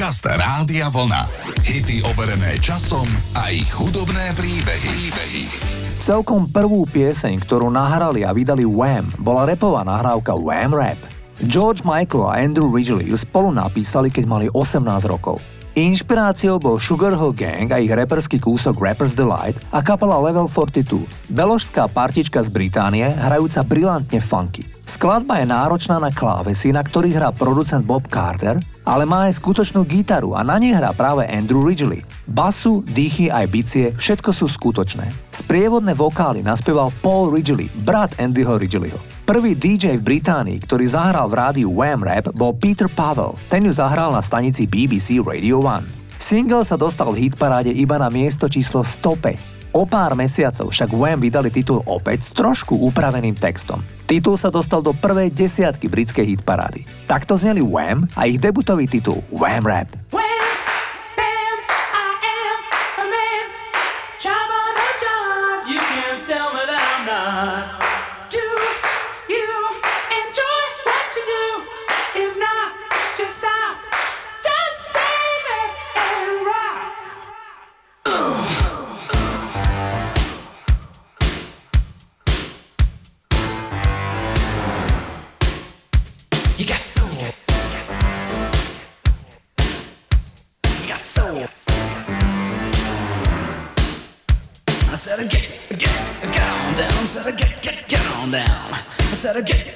Podcast Rádia Vlna. Hity overené časom a ich hudobné príbehy. príbehy. Celkom prvú pieseň, ktorú nahrali a vydali Wham, bola repová nahrávka Wham Rap. George Michael a Andrew Ridgely ju spolu napísali, keď mali 18 rokov. Inšpiráciou bol Sugar Hill Gang a ich reperský kúsok Rapper's Delight a kapela Level 42, beložská partička z Británie, hrajúca brilantne funky. Skladba je náročná na klávesy, na ktorých hrá producent Bob Carter, ale má aj skutočnú gitaru a na nej hrá práve Andrew Ridgely. Basu, dýchy aj bicie, všetko sú skutočné. Sprievodné vokály naspieval Paul Ridgely, brat Andyho Ridgelyho. Prvý DJ v Británii, ktorý zahral v rádiu Wham Rap, bol Peter Pavel. Ten ju zahral na stanici BBC Radio 1. Single sa dostal v hitparáde iba na miesto číslo 105. O pár mesiacov však Wham vydali titul opäť s trošku upraveným textom. Titul sa dostal do prvej desiatky britskej hitparády. Takto zneli Wham a ich debutový titul Wham Rap. Wham! Said, get,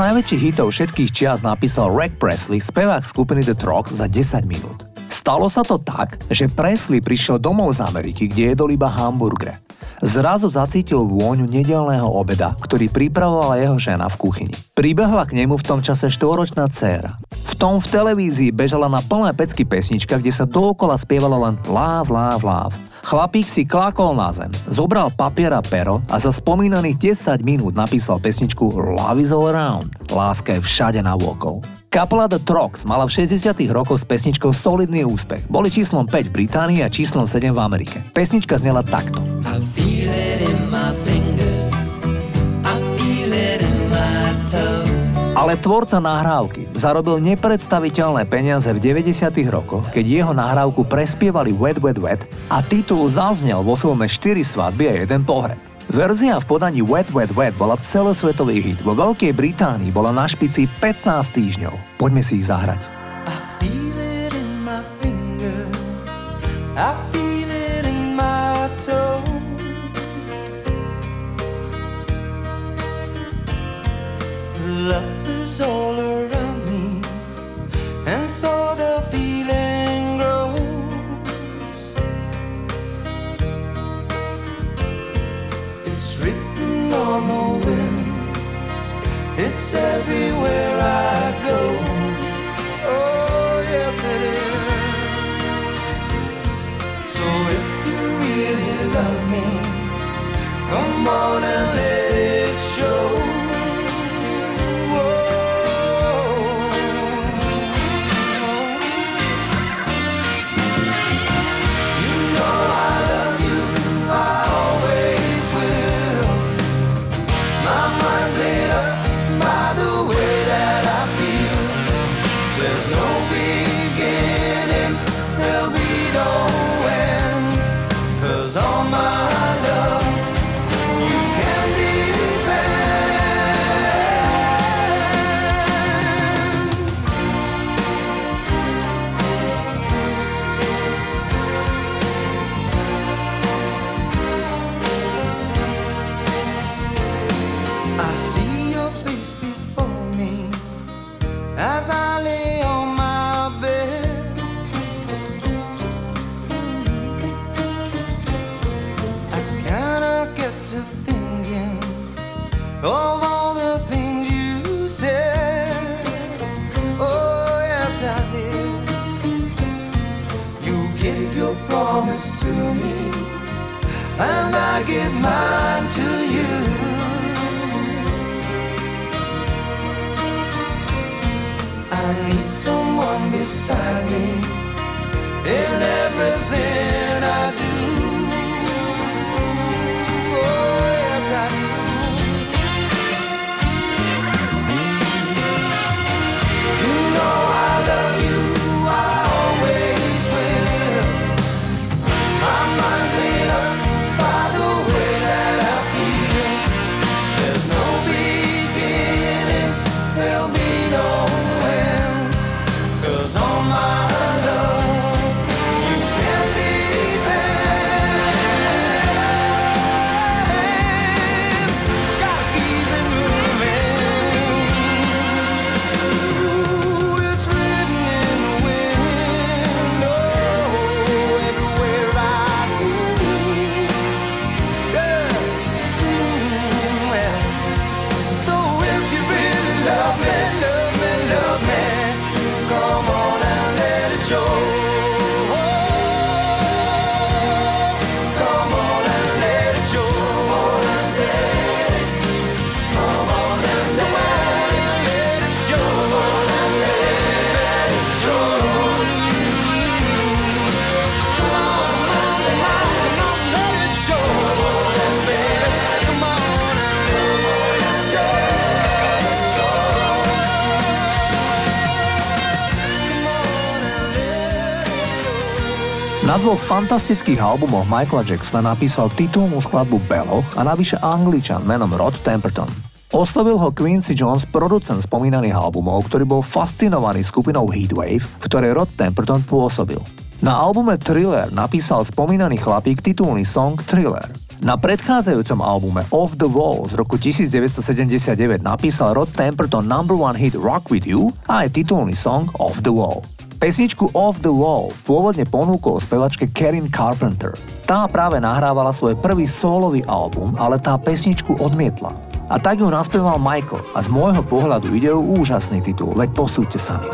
z najväčších hitov všetkých čias napísal Rick Presley, spevák skupiny The Trogs, za 10 minút. Stalo sa to tak, že Presley prišiel domov z Ameriky, kde jedol iba hamburgere. Zrazu zacítil vôňu nedelného obeda, ktorý pripravovala jeho žena v kuchyni. Pribehla k nemu v tom čase štvoročná dcéra. V tom v televízii bežala na plné pecky pesnička, kde sa dookola spievala len láv, láv, láv. Chlapík si klákol na zem, zobral papier a pero a za spomínaných 10 minút napísal pesničku Love is all around. Láska je všade na vôkol. Kapela The Trox mala v 60 rokoch s pesničkou solidný úspech. Boli číslom 5 v Británii a číslom 7 v Amerike. Pesnička znela takto. I feel it in Ale tvorca nahrávky zarobil nepredstaviteľné peniaze v 90. rokoch, keď jeho nahrávku prespievali Wet Wet Wet a titul zaznel vo filme 4 svadby a jeden pohreb. Verzia v podaní Wet Wet Wet bola celosvetový hit. Vo Veľkej Británii bola na špici 15 týždňov. Poďme si ich zahrať. I feel it in my Love is all around me, and so the feeling grows. It's written on the wind, it's everywhere I go. Oh, yes, it is. So if you really love me, come on of all the things you said. Oh, yes, I did. You gave your promise to me, and I give mine to you. I need someone beside me in everything. 就 Na dvoch fantastických albumoch Michaela Jacksona napísal titulnú skladbu Beloch a navyše angličan menom Rod Temperton. Oslovil ho Quincy Jones, producent spomínaných albumov, ktorý bol fascinovaný skupinou Heatwave, v ktorej Rod Temperton pôsobil. Na albume Thriller napísal spomínaný chlapík titulný song Thriller. Na predchádzajúcom albume Off the Wall z roku 1979 napísal Rod Temperton number one hit Rock With You a aj titulný song Off the Wall. Pesničku Off the Wall pôvodne ponúkol spevačke Karen Carpenter. Tá práve nahrávala svoj prvý solový album, ale tá pesničku odmietla. A tak ju naspieval Michael a z môjho pohľadu ide o úžasný titul, veď posúďte sami.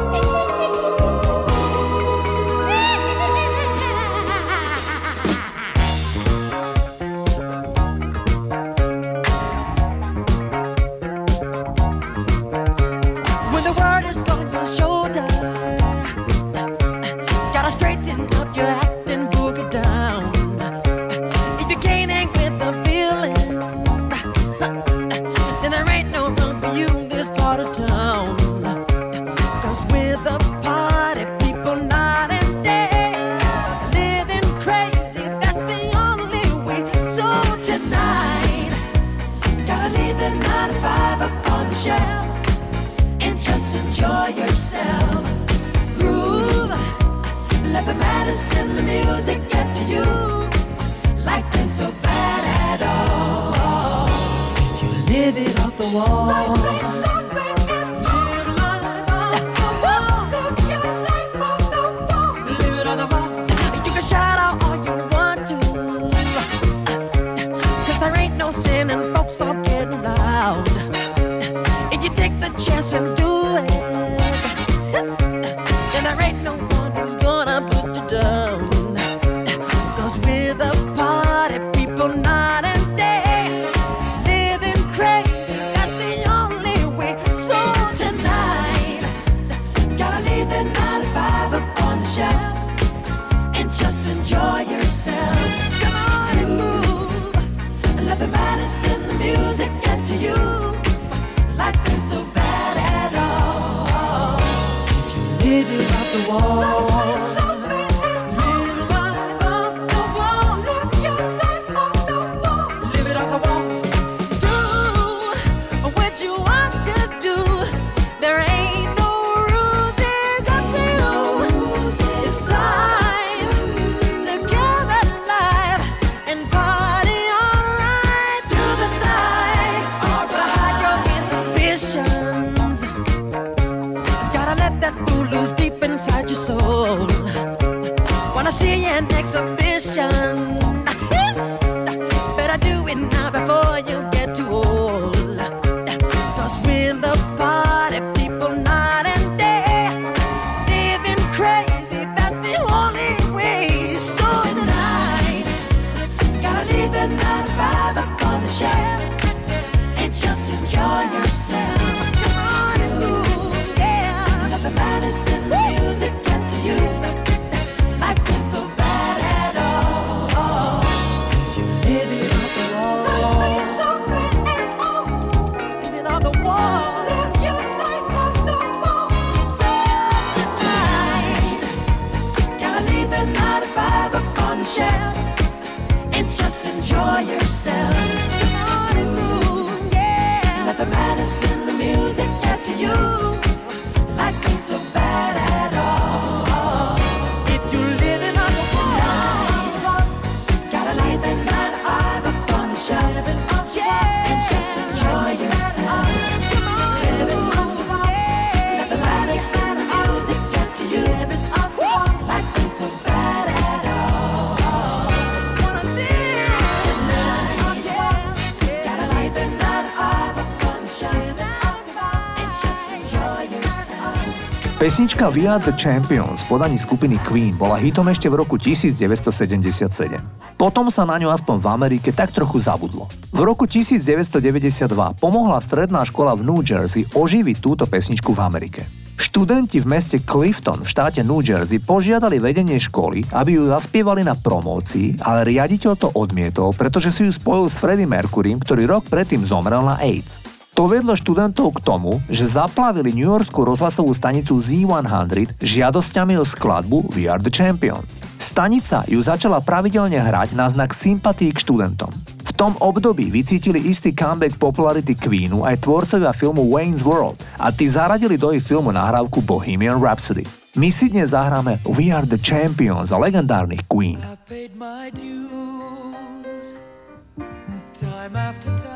Oh. the nine to five up on the shelf and just enjoy yourself. Yeah. Nothing matters in the music and to you. for yourself. Ooh, yeah. Let the madness in the music get to you. Like me so bad. Pesnička We Are The Champions v podaní skupiny Queen bola hitom ešte v roku 1977. Potom sa na ňu aspoň v Amerike tak trochu zabudlo. V roku 1992 pomohla stredná škola v New Jersey oživiť túto pesničku v Amerike. Študenti v meste Clifton v štáte New Jersey požiadali vedenie školy, aby ju zaspievali na promócii, ale riaditeľ to odmietol, pretože si ju spojil s Freddie Mercurym, ktorý rok predtým zomrel na AIDS. To vedlo študentov k tomu, že zaplavili New Yorkskú rozhlasovú stanicu Z100 žiadosťami o skladbu We Are The Champions. Stanica ju začala pravidelne hrať na znak sympatí k študentom. V tom období vycítili istý comeback popularity Queenu aj tvorcovia filmu Wayne's World a tí zaradili do ich filmu nahrávku Bohemian Rhapsody. My si dnes zahráme We Are The Champions za legendárnych Queen. Time after time,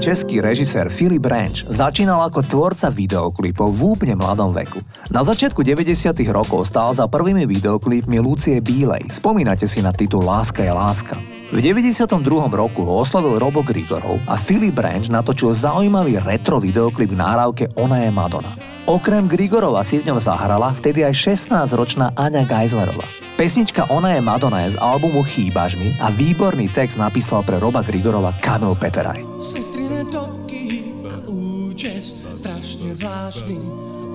český režisér Filip Branch začínal ako tvorca videoklipov v úplne mladom veku. Na začiatku 90. rokov stál za prvými videoklipmi Lucie Bílej. Spomínate si na titul Láska je láska. V 92. roku ho oslovil Robo Grigorov a Filip Branch natočil zaujímavý retro videoklip k náravke Ona je Madonna. Okrem Grigorova si v ňom zahrala vtedy aj 16-ročná Aňa Geislerová. Pesnička Ona je Madonna je z albumu Chýbaš mi a výborný text napísal pre Roba Grigorova Kamil Peteraj. Sestrine topky a účes strašně zvláštní.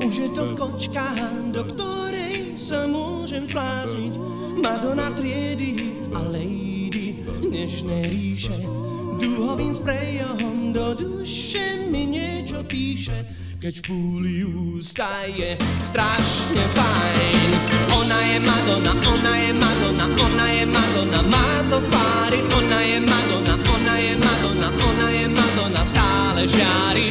Už je to kočka, do ktorej sa môžem zblázniť. Madonna triedy a lady dnešné ríše. Duhovým sprejom do duše mi niečo píše. Keď púli ústa je strašne fajn. Ona je Madonna, ona je Madonna, ona je Madonna, má to v. Ona je Madonna, ona je Madonna, ona je Madonna, stále žiari.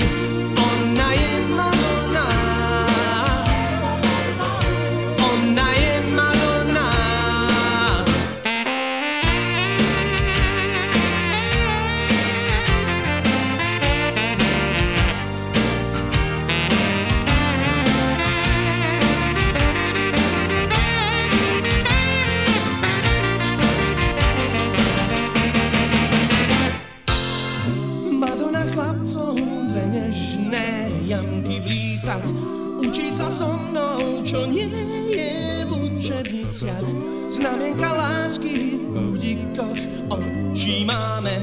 Čo nie je v učebniciach. Znamienka lásky v budíkoch očí máme.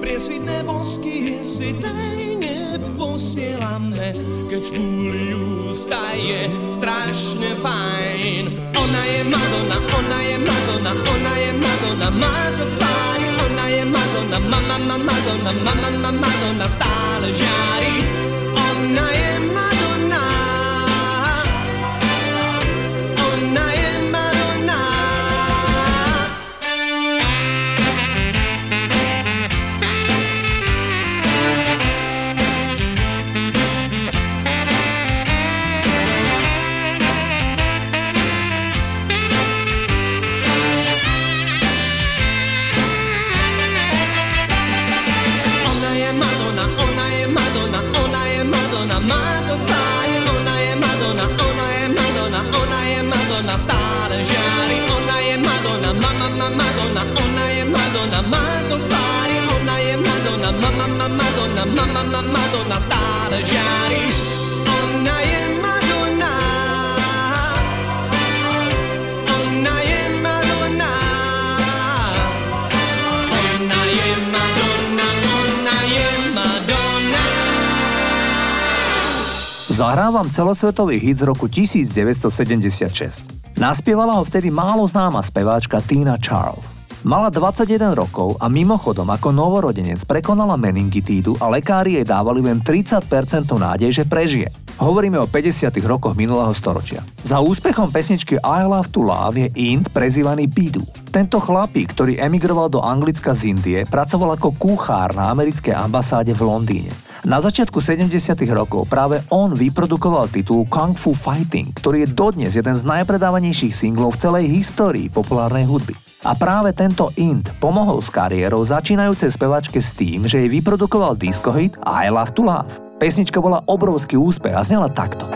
Priesvitné bosky si tajne posielame. Keď špúli ústa je strašne fajn. Ona je Madonna, ona je Madonna, ona je Madonna Má to v tvári, ona je Madonna Mama, mama, Madonna, mama, mama, Madonna Stále žiari. Ona je Madonna žiari Ona je Madonna, mama, mama, Madonna Ona je Madonna, má to tvári Ona je Madonna, mama, mama, Madonna Mama, mama, Madonna stále žiari Ona je Madonna. Zahrávam celosvetový hit z roku 1976. Naspievala ho vtedy málo známa speváčka Tina Charles. Mala 21 rokov a mimochodom ako novorodenec prekonala meningitídu a lekári jej dávali len 30% nádej, že prežije. Hovoríme o 50. rokoch minulého storočia. Za úspechom pesničky I Love to Love je Int prezývaný Bidu. Tento chlapík, ktorý emigroval do Anglicka z Indie, pracoval ako kuchár na americkej ambasáde v Londýne. Na začiatku 70. rokov práve on vyprodukoval titul Kung Fu Fighting, ktorý je dodnes jeden z najpredávanejších singlov v celej histórii populárnej hudby. A práve tento Int pomohol s kariérou začínajúcej spevačke s tým, že jej vyprodukoval disco hit I Love to Love. Pesnička bola obrovský úspech a znela takto.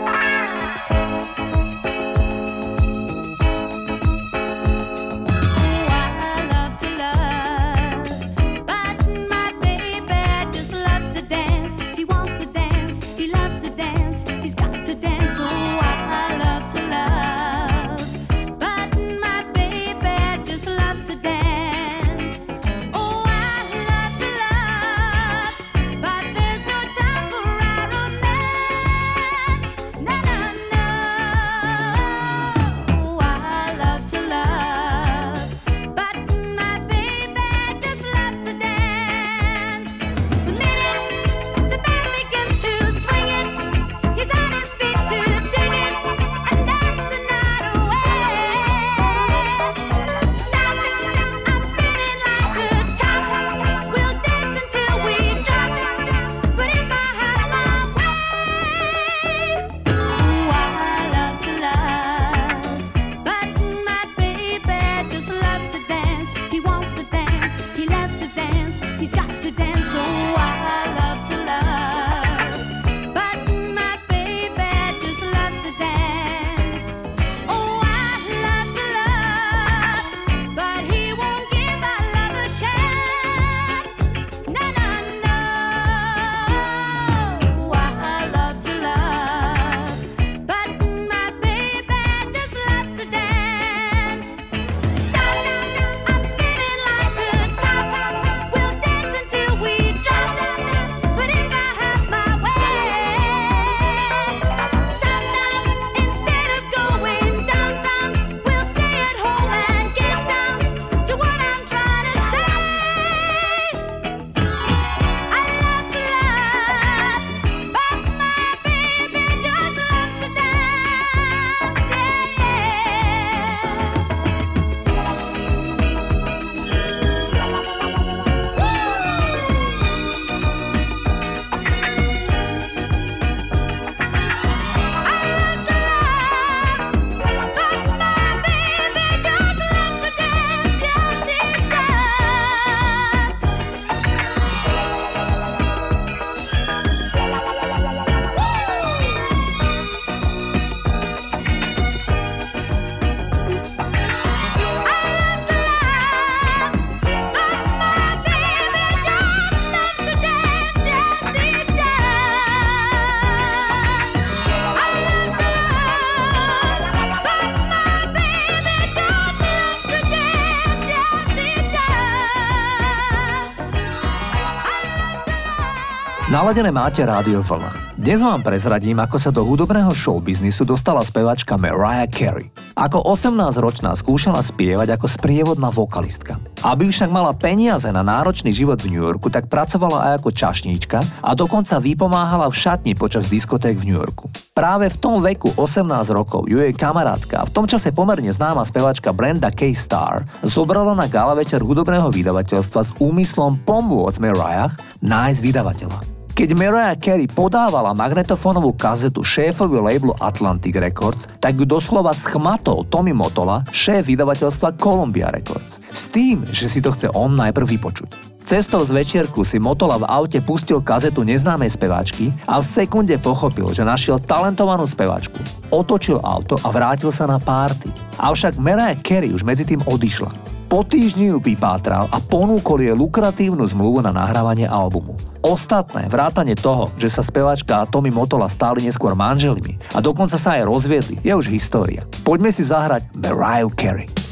Naladené máte Rádio Vlna. Dnes vám prezradím, ako sa do hudobného showbiznisu dostala spevačka Mariah Carey. Ako 18-ročná skúšala spievať ako sprievodná vokalistka. Aby však mala peniaze na náročný život v New Yorku, tak pracovala aj ako čašníčka a dokonca vypomáhala v šatni počas diskoték v New Yorku. Práve v tom veku 18 rokov ju jej kamarátka, v tom čase pomerne známa spevačka Brenda K. Star, zobrala na gala večer hudobného vydavateľstva s úmyslom pomôcť Mariah nájsť vydavateľa. Keď Mariah Carey podávala magnetofónovú kazetu šéfovi labelu Atlantic Records, tak ju doslova schmatol Tommy Motola, šéf vydavateľstva Columbia Records. S tým, že si to chce on najprv vypočuť. Cestou z večierku si Motola v aute pustil kazetu neznámej speváčky a v sekunde pochopil, že našiel talentovanú speváčku. Otočil auto a vrátil sa na párty. Avšak Mariah Carey už medzi tým odišla. Po týždni ju vypátral a ponúkol jej lukratívnu zmluvu na nahrávanie albumu. Ostatné, vrátanie toho, že sa speváčka a Tommy Motola stáli neskôr manželmi a dokonca sa aj rozviedli, je už história. Poďme si zahrať Mariah Carey.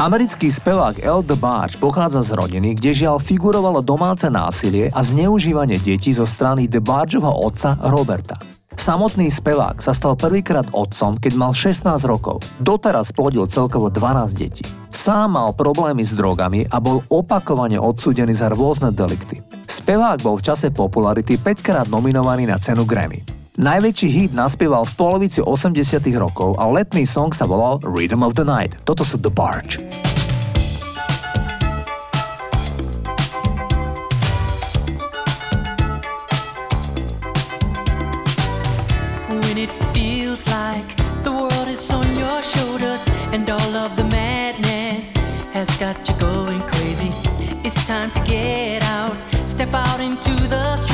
Americký spevák El DeBarge pochádza z rodiny, kde žiaľ figurovalo domáce násilie a zneužívanie detí zo strany DeBargeovho otca Roberta. Samotný spevák sa stal prvýkrát otcom, keď mal 16 rokov. Doteraz plodil celkovo 12 detí. Sám mal problémy s drogami a bol opakovane odsúdený za rôzne delikty. Spevák bol v čase popularity 5 krát nominovaný na cenu Grammy. Najväčší hit naspieval v polovici 80 rokov a letný song sa volal Rhythm of the Night. Toto sú The Barge. has got you going crazy. It's time to get out, step out into the street.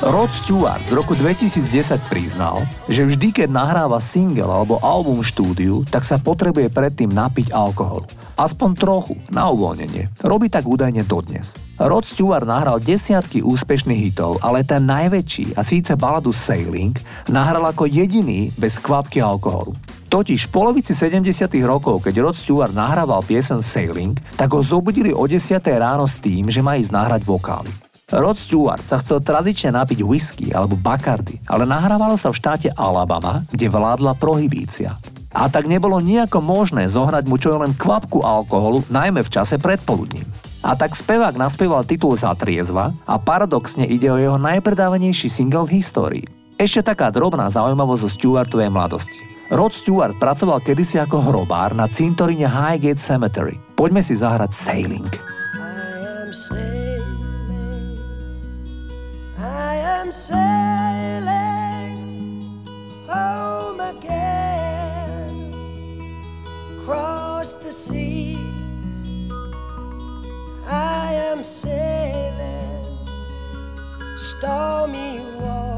Rod Stewart v roku 2010 priznal, že vždy, keď nahráva single alebo album štúdiu, tak sa potrebuje predtým napiť alkoholu. Aspoň trochu, na uvoľnenie. Robí tak údajne dodnes. Rod Stewart nahral desiatky úspešných hitov, ale ten najväčší, a síce baladu Sailing, nahral ako jediný bez kvapky alkoholu. Totiž v polovici 70. rokov, keď Rod Stewart nahrával piesen Sailing, tak ho zobudili o 10. ráno s tým, že má ísť nahrať vokály. Rod Stewart sa chcel tradične napiť whisky alebo bakardy, ale nahrávalo sa v štáte Alabama, kde vládla prohibícia. A tak nebolo nejako možné zohrať mu čo len kvapku alkoholu, najmä v čase predpoludním. A tak spevák naspieval titul za triezva a paradoxne ide o jeho najpredávanejší single v histórii. Ešte taká drobná zaujímavosť zo Stewartovej mladosti. Rod Stewart pracoval kedysi ako hrobár na cintorine Highgate Cemetery. Poďme si zahrať Sailing. I am sailing. Sailing home again across the sea. I am sailing stormy water.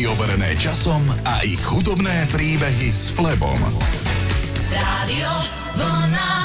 hity overené časom a ich hudobné príbehy s Flebom. Rádio Vlna.